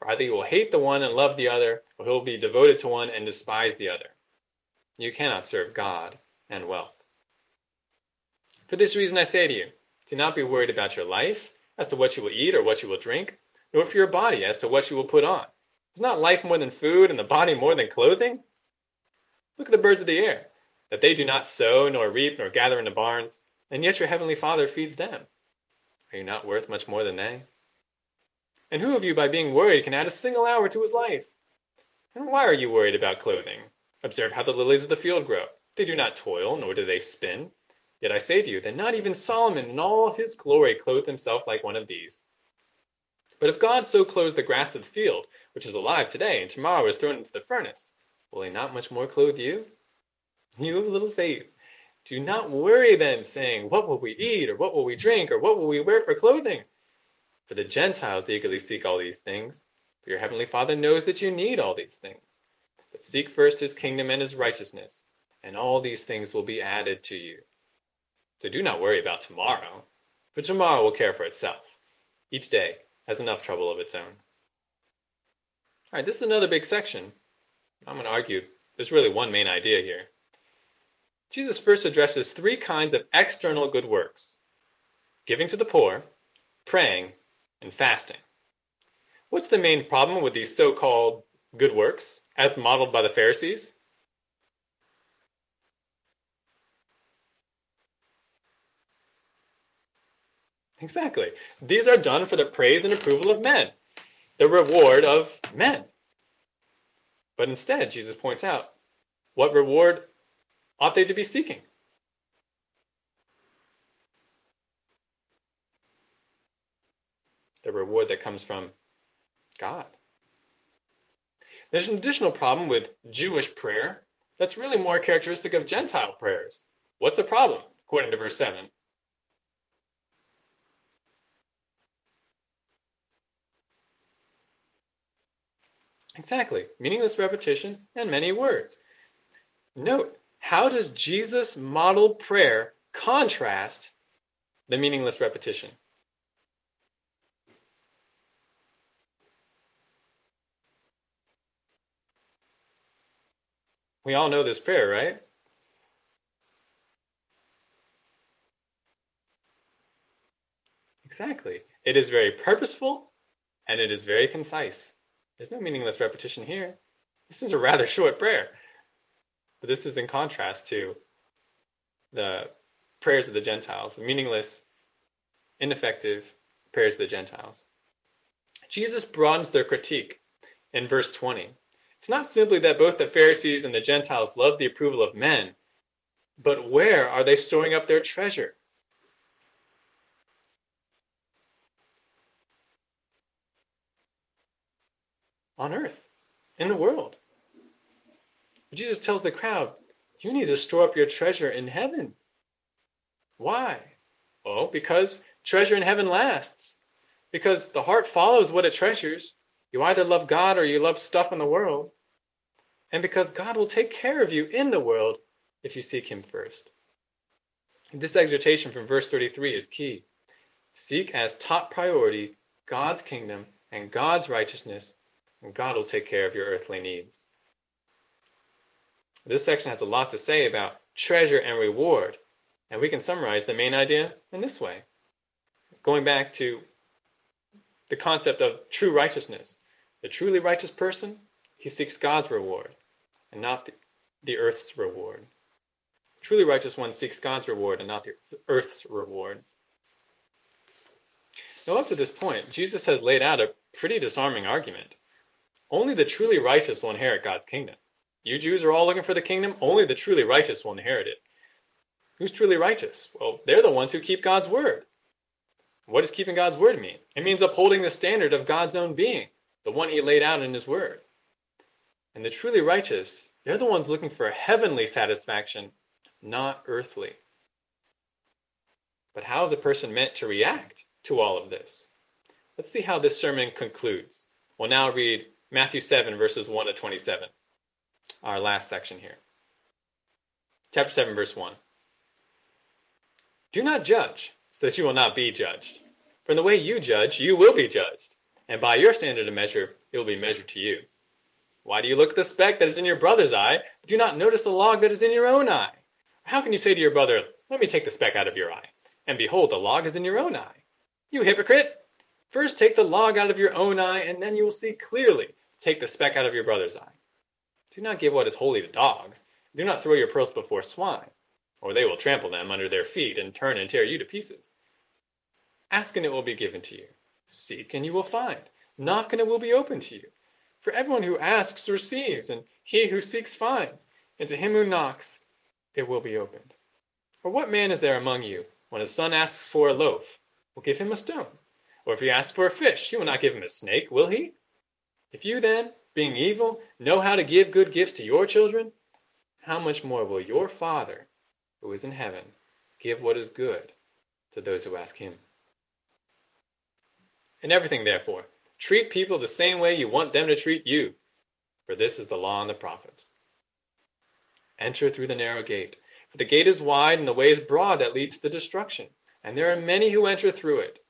for either you will hate the one and love the other, or he will be devoted to one and despise the other. You cannot serve God and wealth. For this reason I say to you, do not be worried about your life as to what you will eat or what you will drink, nor for your body as to what you will put on. Is not life more than food and the body more than clothing? Look at the birds of the air, that they do not sow, nor reap, nor gather into barns, and yet your heavenly Father feeds them. Are you not worth much more than they? And who of you, by being worried, can add a single hour to his life? And why are you worried about clothing? Observe how the lilies of the field grow. They do not toil, nor do they spin. Yet I say to you that not even Solomon in all his glory clothed himself like one of these. But if God so clothes the grass of the field, which is alive today and tomorrow is thrown into the furnace, will he not much more clothe you? You of little faith. Do not worry then, saying, What will we eat, or what will we drink, or what will we wear for clothing? For the Gentiles eagerly seek all these things. For your heavenly Father knows that you need all these things. But seek first his kingdom and his righteousness, and all these things will be added to you. So do not worry about tomorrow, for tomorrow will care for itself. Each day has enough trouble of its own. All right, this is another big section. I'm going to argue there's really one main idea here. Jesus first addresses three kinds of external good works giving to the poor, praying, and fasting. What's the main problem with these so called good works as modeled by the Pharisees? Exactly. These are done for the praise and approval of men, the reward of men. But instead, Jesus points out, what reward ought they to be seeking? The reward that comes from God. There's an additional problem with Jewish prayer that's really more characteristic of Gentile prayers. What's the problem, according to verse 7? Exactly. Meaningless repetition and many words. Note, how does Jesus' model prayer contrast the meaningless repetition? We all know this prayer, right? Exactly. It is very purposeful and it is very concise. There's no meaningless repetition here. This is a rather short prayer. But this is in contrast to the prayers of the Gentiles, the meaningless, ineffective prayers of the Gentiles. Jesus broadens their critique in verse 20. It's not simply that both the Pharisees and the Gentiles love the approval of men, but where are they storing up their treasure? on earth, in the world. Jesus tells the crowd, You need to store up your treasure in heaven. Why? Oh, because treasure in heaven lasts. Because the heart follows what it treasures. You either love God or you love stuff in the world. And because God will take care of you in the world if you seek Him first. This exhortation from verse 33 is key. Seek as top priority God's kingdom and God's righteousness, and God will take care of your earthly needs. This section has a lot to say about treasure and reward, and we can summarize the main idea in this way. Going back to the concept of true righteousness. The truly righteous person, he seeks God's reward and not the, the earth's reward. The truly righteous one seeks God's reward and not the earth's reward. Now, up to this point, Jesus has laid out a pretty disarming argument. Only the truly righteous will inherit God's kingdom. You Jews are all looking for the kingdom, only the truly righteous will inherit it. Who's truly righteous? Well, they're the ones who keep God's word. What does keeping God's word mean? It means upholding the standard of God's own being, the one he laid out in his word. And the truly righteous, they're the ones looking for heavenly satisfaction, not earthly. But how is a person meant to react to all of this? Let's see how this sermon concludes. We'll now read Matthew 7, verses 1 to 27, our last section here. Chapter 7, verse 1. Do not judge, so that you will not be judged. For in the way you judge, you will be judged, and by your standard of measure, it will be measured to you. Why do you look at the speck that is in your brother's eye, but do not notice the log that is in your own eye? How can you say to your brother, Let me take the speck out of your eye, and behold, the log is in your own eye? You hypocrite! First take the log out of your own eye, and then you will see clearly Take the speck out of your brother's eye. Do not give what is holy to dogs. Do not throw your pearls before swine, or they will trample them under their feet and turn and tear you to pieces. Ask and it will be given to you. Seek and you will find. Knock and it will be opened to you. For everyone who asks receives, and he who seeks finds, and to him who knocks it will be opened. Or what man is there among you, when his son asks for a loaf, will give him a stone? Or if he asks for a fish, he will not give him a snake, will he? If you then, being evil, know how to give good gifts to your children, how much more will your Father, who is in heaven, give what is good to those who ask him? In everything, therefore, treat people the same way you want them to treat you, for this is the law and the prophets. Enter through the narrow gate. For the gate is wide and the way is broad that leads to destruction, and there are many who enter through it.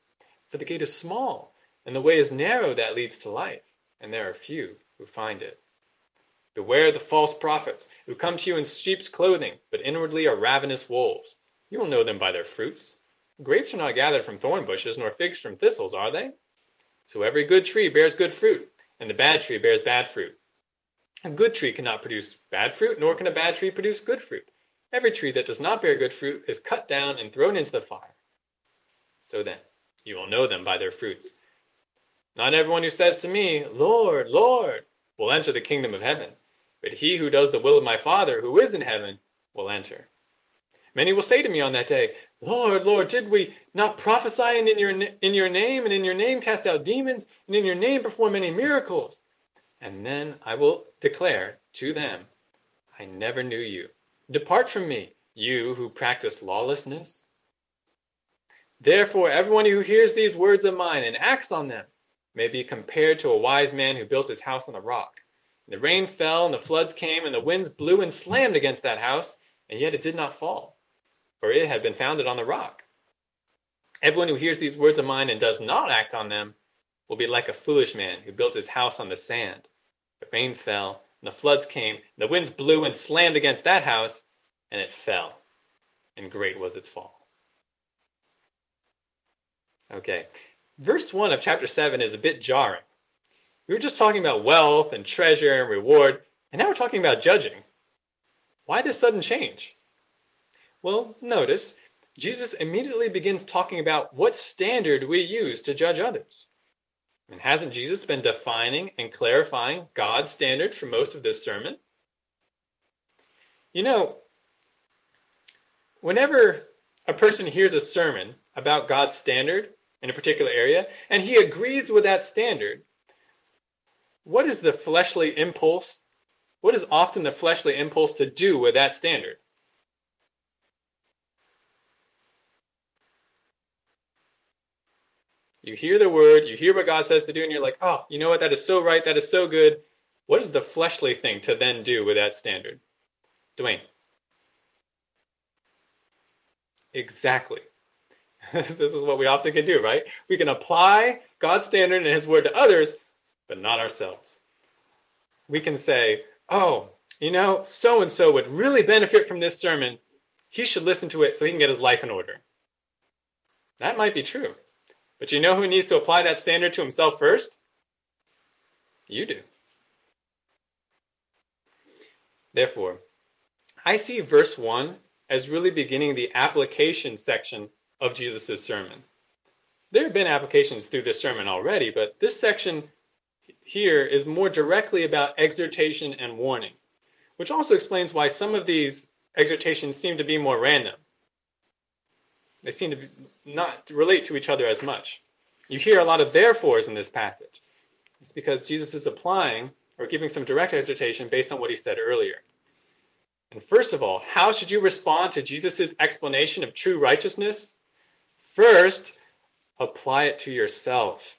For the gate is small and the way is narrow that leads to life, and there are few who find it. Beware the false prophets who come to you in sheep's clothing, but inwardly are ravenous wolves. You will know them by their fruits. Grapes are not gathered from thorn bushes, nor figs from thistles, are they? So every good tree bears good fruit, and the bad tree bears bad fruit. A good tree cannot produce bad fruit, nor can a bad tree produce good fruit. Every tree that does not bear good fruit is cut down and thrown into the fire. So then, you will know them by their fruits. Not everyone who says to me, Lord, Lord, will enter the kingdom of heaven, but he who does the will of my Father who is in heaven will enter. Many will say to me on that day, Lord, Lord, did we not prophesy in your, in your name, and in your name cast out demons, and in your name perform many miracles? And then I will declare to them, I never knew you. Depart from me, you who practice lawlessness. Therefore, everyone who hears these words of mine and acts on them may be compared to a wise man who built his house on a rock. And the rain fell, and the floods came, and the winds blew and slammed against that house, and yet it did not fall, for it had been founded on the rock. Everyone who hears these words of mine and does not act on them will be like a foolish man who built his house on the sand. The rain fell, and the floods came, and the winds blew and slammed against that house, and it fell, and great was its fall. Okay, verse 1 of chapter 7 is a bit jarring. We were just talking about wealth and treasure and reward, and now we're talking about judging. Why this sudden change? Well, notice Jesus immediately begins talking about what standard we use to judge others. And hasn't Jesus been defining and clarifying God's standard for most of this sermon? You know, whenever a person hears a sermon about God's standard in a particular area and he agrees with that standard, what is the fleshly impulse? What is often the fleshly impulse to do with that standard? You hear the word, you hear what God says to do, and you're like, oh, you know what? That is so right. That is so good. What is the fleshly thing to then do with that standard? Dwayne. Exactly. this is what we often can do, right? We can apply God's standard and His word to others, but not ourselves. We can say, oh, you know, so and so would really benefit from this sermon. He should listen to it so he can get his life in order. That might be true. But you know who needs to apply that standard to himself first? You do. Therefore, I see verse 1 as really beginning the application section of Jesus' sermon. There have been applications through this sermon already, but this section here is more directly about exhortation and warning, which also explains why some of these exhortations seem to be more random. They seem to be, not relate to each other as much. You hear a lot of therefores in this passage. It's because Jesus is applying or giving some direct exhortation based on what he said earlier. And first of all, how should you respond to Jesus' explanation of true righteousness? First, apply it to yourself.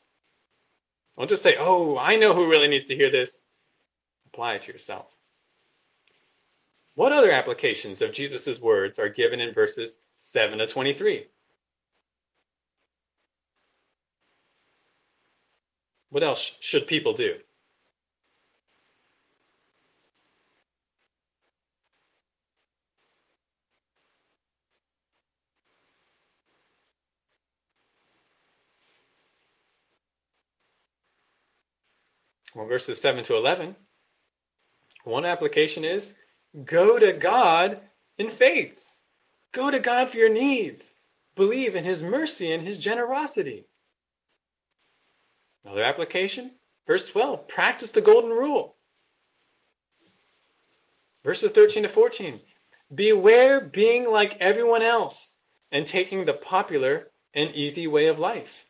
Don't just say, oh, I know who really needs to hear this. Apply it to yourself. What other applications of Jesus' words are given in verses 7 to 23. What else should people do? Well, verses 7 to 11, one application is go to God in faith. Go to God for your needs. Believe in His mercy and His generosity. Another application, verse 12, practice the golden rule. Verses 13 to 14, beware being like everyone else and taking the popular and easy way of life.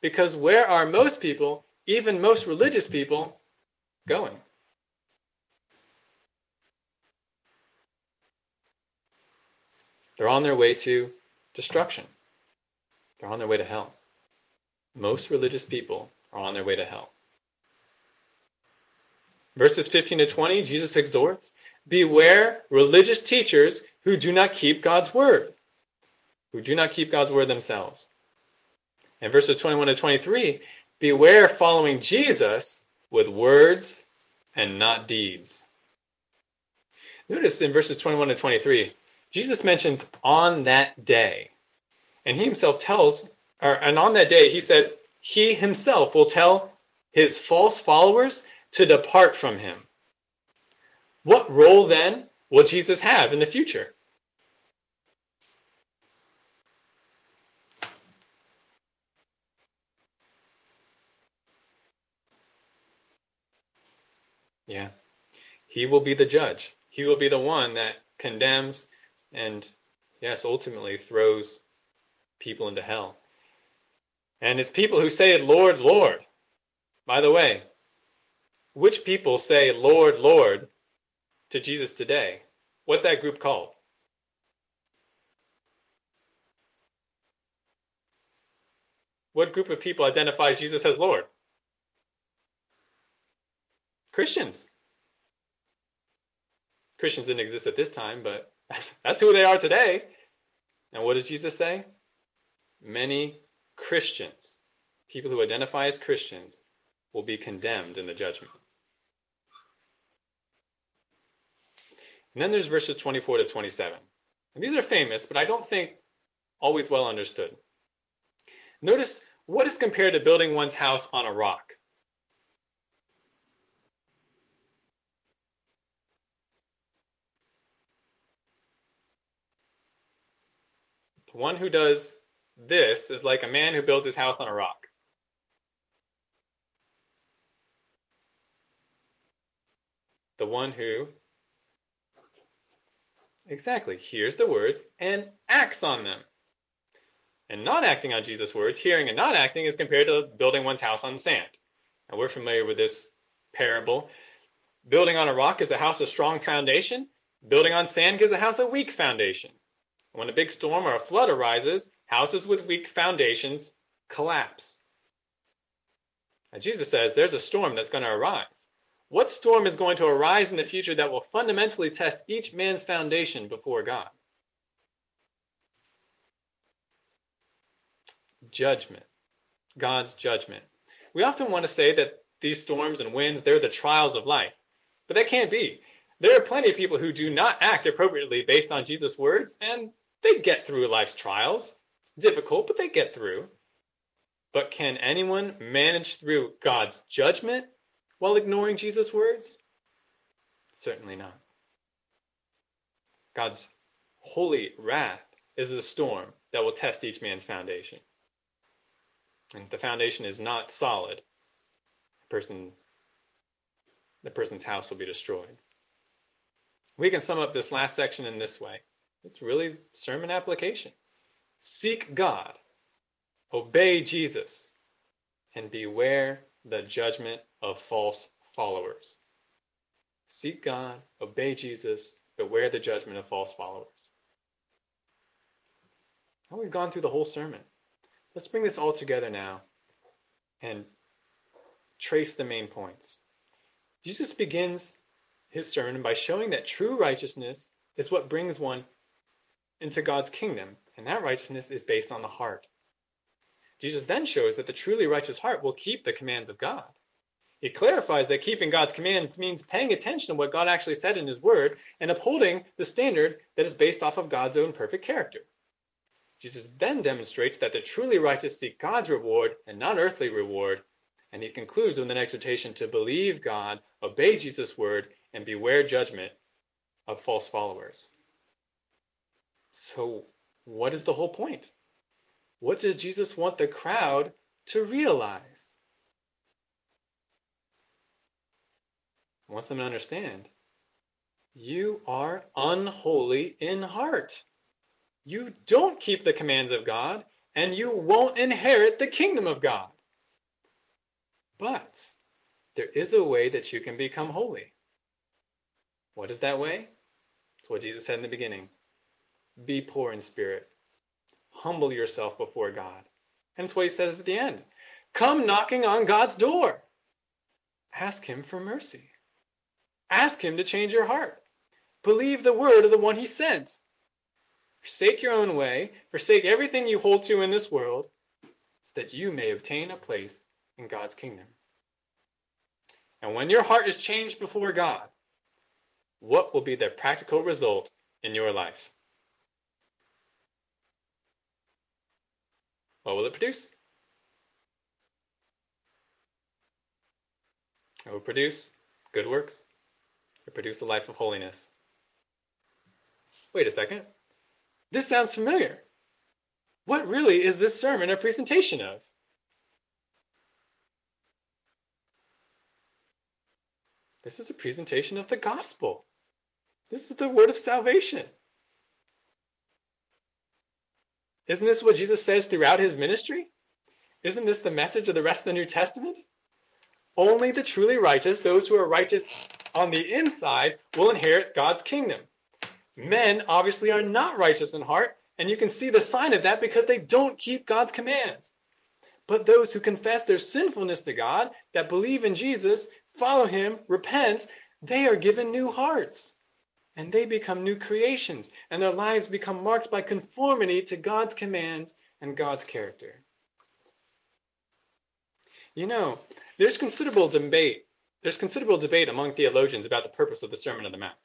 Because where are most people, even most religious people, going? They're on their way to destruction. They're on their way to hell. Most religious people are on their way to hell. Verses 15 to 20, Jesus exhorts Beware religious teachers who do not keep God's word, who do not keep God's word themselves. And verses 21 to 23, beware following Jesus with words and not deeds. Notice in verses 21 to 23, Jesus mentions on that day. And he himself tells, or, and on that day, he says, he himself will tell his false followers to depart from him. What role then will Jesus have in the future? Yeah. He will be the judge. He will be the one that condemns and, yes, ultimately throws people into hell. And it's people who say, Lord, Lord. By the way, which people say, Lord, Lord, to Jesus today? What's that group called? What group of people identifies Jesus as Lord? Christians. Christians didn't exist at this time, but that's, who they are today. And what does Jesus say? Many Christians, people who identify as Christians, will be condemned in the judgment. And then there's verses 24 to 27. And these are famous, but I don't think always well understood. Notice what is compared to building one's house on a rock? The one who does this is like a man who builds his house on a rock. The one who Exactly. Hears the words and acts on them. And not acting on Jesus' words, hearing and not acting, is compared to building one's house on sand. And we're familiar with this parable. Building on a rock is a house of strong foundation. Building on sand gives a house a weak foundation. When a big storm or a flood arises, houses with weak foundations collapse. Now, Jesus says there's a storm that's going to arise. What storm is going to arise in the future that will fundamentally test each man's foundation before God? Judgment. God's judgment. We often want to say that these storms and winds, they're the trials of life. But that can't be. There are plenty of people who do not act appropriately based on Jesus' words, and they get through life's trials. It's difficult, but they get through. But can anyone manage through God's judgment while ignoring Jesus' words? Certainly not. God's holy wrath is the storm that will test each man's foundation. And if the foundation is not solid, the person the person's house will be destroyed. We can sum up this last section in this way. It's really sermon application. Seek God, obey Jesus, and beware the judgment of false followers. Seek God, obey Jesus, beware the judgment of false followers. Now we've gone through the whole sermon. Let's bring this all together now and trace the main points. Jesus begins his sermon by showing that true righteousness is what brings one into God's kingdom, and that righteousness is based on the heart. Jesus then shows that the truly righteous heart will keep the commands of God. He clarifies that keeping God's commands means paying attention to what God actually said in His Word and upholding the standard that is based off of God's own perfect character. Jesus then demonstrates that the truly righteous seek God's reward and not earthly reward, and he concludes with an exhortation to believe God, obey Jesus' word, and beware judgment of false followers. So, what is the whole point? What does Jesus want the crowd to realize? He wants them to understand You are unholy in heart. You don't keep the commands of God, and you won't inherit the kingdom of God. But there is a way that you can become holy. What is that way? It's what Jesus said in the beginning be poor in spirit, humble yourself before God. And it's what he says at the end come knocking on God's door. Ask him for mercy. Ask him to change your heart. Believe the word of the one he sent. Forsake your own way, forsake everything you hold to in this world, so that you may obtain a place in God's kingdom. And when your heart is changed before God, what will be the practical result in your life? What will it produce? It will produce good works. It will produce a life of holiness. Wait a second. This sounds familiar. What really is this sermon a presentation of? This is a presentation of the gospel. This is the word of salvation. Isn't this what Jesus says throughout his ministry? Isn't this the message of the rest of the New Testament? Only the truly righteous, those who are righteous on the inside, will inherit God's kingdom. Men obviously are not righteous in heart, and you can see the sign of that because they don't keep God's commands. But those who confess their sinfulness to God, that believe in Jesus, follow him, repent, they are given new hearts. And they become new creations, and their lives become marked by conformity to God's commands and God's character. You know, there's considerable debate. There's considerable debate among theologians about the purpose of the Sermon on the Mount.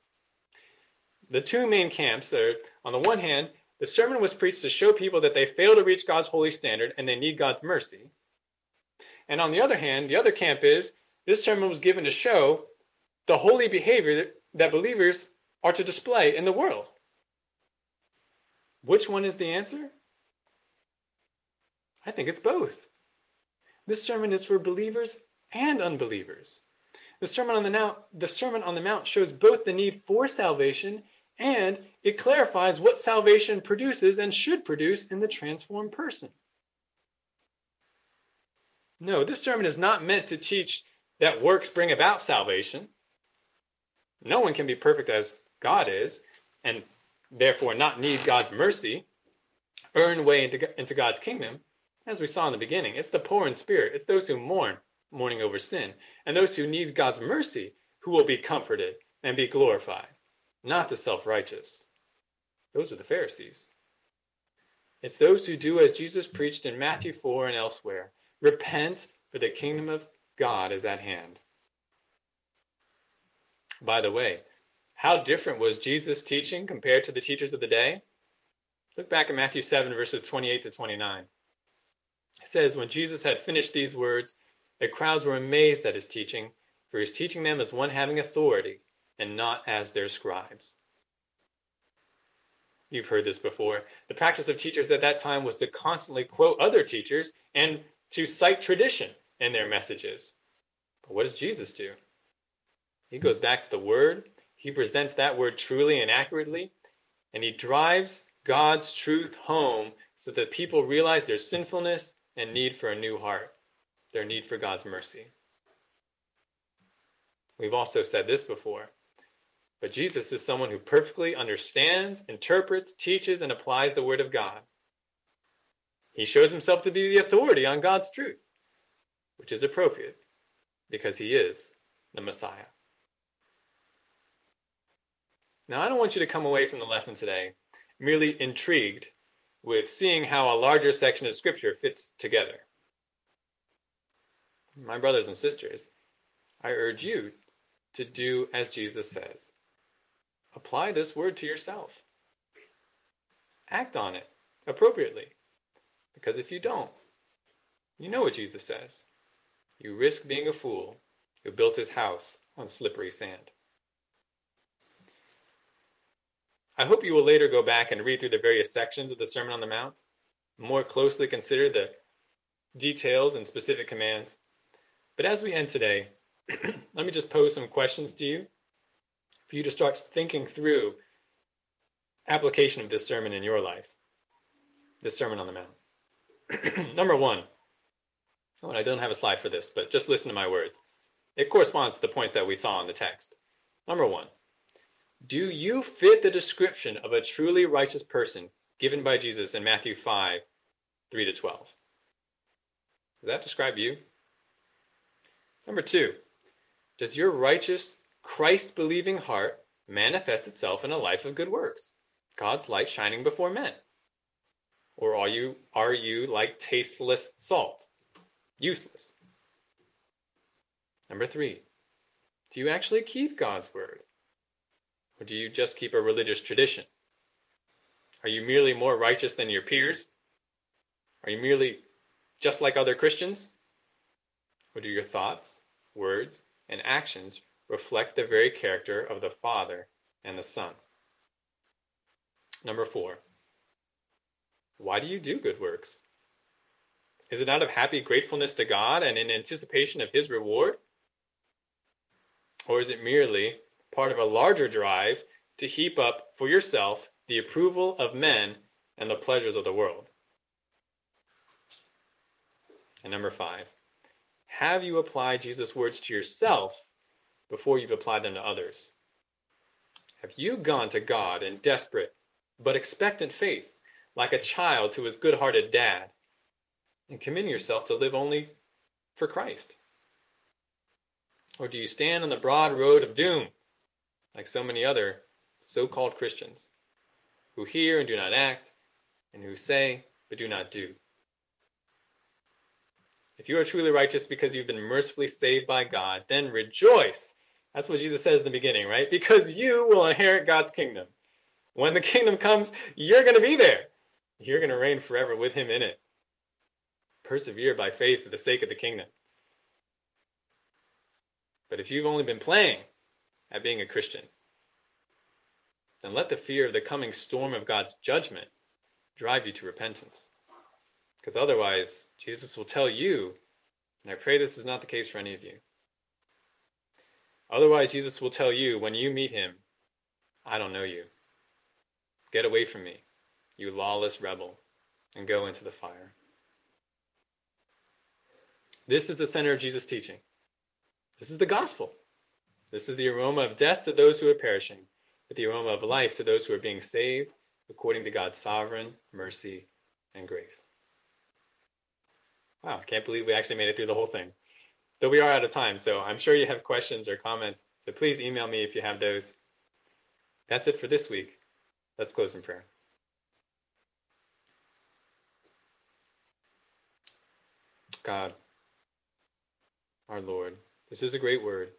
The two main camps are, on the one hand, the sermon was preached to show people that they fail to reach God's holy standard and they need God's mercy. And on the other hand, the other camp is this sermon was given to show the holy behavior that believers are to display in the world. Which one is the answer? I think it's both. This sermon is for believers and unbelievers. The Sermon on the Mount, the Sermon on the Mount shows both the need for salvation and it clarifies what salvation produces and should produce in the transformed person. No, this sermon is not meant to teach that works bring about salvation. No one can be perfect as God is, and therefore not need God's mercy, earn way into, into God's kingdom. As we saw in the beginning, it's the poor in spirit, it's those who mourn, mourning over sin, and those who need God's mercy who will be comforted and be glorified, not the self righteous. Those are the Pharisees. It's those who do as Jesus preached in Matthew 4 and elsewhere repent, for the kingdom of God is at hand. By the way, how different was Jesus' teaching compared to the teachers of the day? Look back at Matthew 7, verses 28 to 29. It says, When Jesus had finished these words, the crowds were amazed at his teaching, for he was teaching them as one having authority and not as their scribes. You've heard this before. The practice of teachers at that time was to constantly quote other teachers and to cite tradition in their messages. But what does Jesus do? He goes back to the Word, he presents that Word truly and accurately, and he drives God's truth home so that people realize their sinfulness and need for a new heart, their need for God's mercy. We've also said this before. But Jesus is someone who perfectly understands, interprets, teaches, and applies the Word of God. He shows himself to be the authority on God's truth which is appropriate because he is the Messiah. Now, I don't want you to come away from the lesson today merely intrigued with seeing how a larger section of Scripture fits together. My brothers and sisters, I urge you to do as Jesus says. Apply this word to yourself. Act on it appropriately. Because if you don't, you know what Jesus says. You risk being a fool who built his house on slippery sand. I hope you will later go back and read through the various sections of the Sermon on the Mount, more closely consider the details and specific commands. But as we end today, let me just pose some questions to you for you to start thinking through application of this sermon in your life, this Sermon on the Mount. Number one, oh, and I don't have a slide for this, but just listen to my words. It corresponds to the points that we saw in the text. Number one, do you fit the description of a truly righteous person given by Jesus in Matthew 5, 3 to 12? Does that describe you? Number two, does your righteous, Christ believing heart manifest itself in a life of good works? God's light shining before men? Or are you are you like tasteless salt? Useless. Number 3. Do you actually keep God's word? Or do you just keep a religious tradition? Are you merely more righteous than your peers? Are you merely just like other Christians? Or do your thoughts, words, and actions reflect the very character of the Father and the Son? Number four, why do you do good works? Is it out of happy gratefulness to God and in anticipation of His reward? Or is it merely part of a larger drive to heap up for yourself the approval of men and the pleasures of the world? And number five, have you applied Jesus' words to yourself before you've applied them to others? Have you gone to God in desperate but expectant faith, like a child to his good hearted dad, and committing yourself to live only for Christ? Or do you stand on the broad road of doom, like so many other so called Christians, who hear and do not act, and who say but do not do? If you are truly righteous because you've been mercifully saved by God, then rejoice. That's what Jesus says in the beginning, right? Because you will inherit God's kingdom. When the kingdom comes, you're going to be there. You're going to reign forever with him in it. Persevere by faith for the sake of the kingdom. But if you've only been playing at being a Christian, then let the fear of the coming storm of God's judgment drive you to repentance. Because otherwise, Jesus will tell you, and I pray this is not the case for any of you. Otherwise, Jesus will tell you when you meet him, I don't know you. Get away from me, you lawless rebel, and go into the fire. This is the center of Jesus' teaching. This is the gospel. This is the aroma of death to those who are perishing, but the aroma of life to those who are being saved according to God's sovereign mercy and grace. Wow, can't believe we actually made it through the whole thing. Though we are out of time, so I'm sure you have questions or comments, so please email me if you have those. That's it for this week. Let's close in prayer. God, our Lord, this is a great word,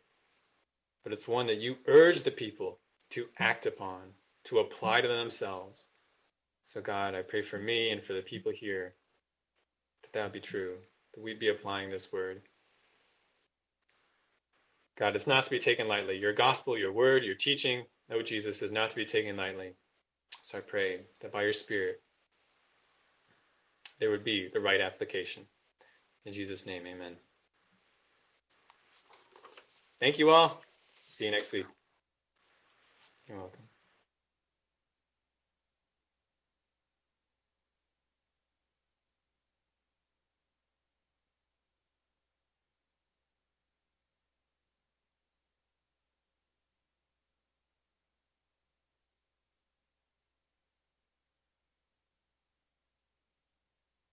but it's one that you urge the people to act upon, to apply to themselves. So, God, I pray for me and for the people here that that would be true, that we'd be applying this word. God, it's not to be taken lightly. Your gospel, your word, your teaching, oh Jesus, is not to be taken lightly. So I pray that by your Spirit, there would be the right application. In Jesus' name, amen. Thank you all. See you next week. You're welcome.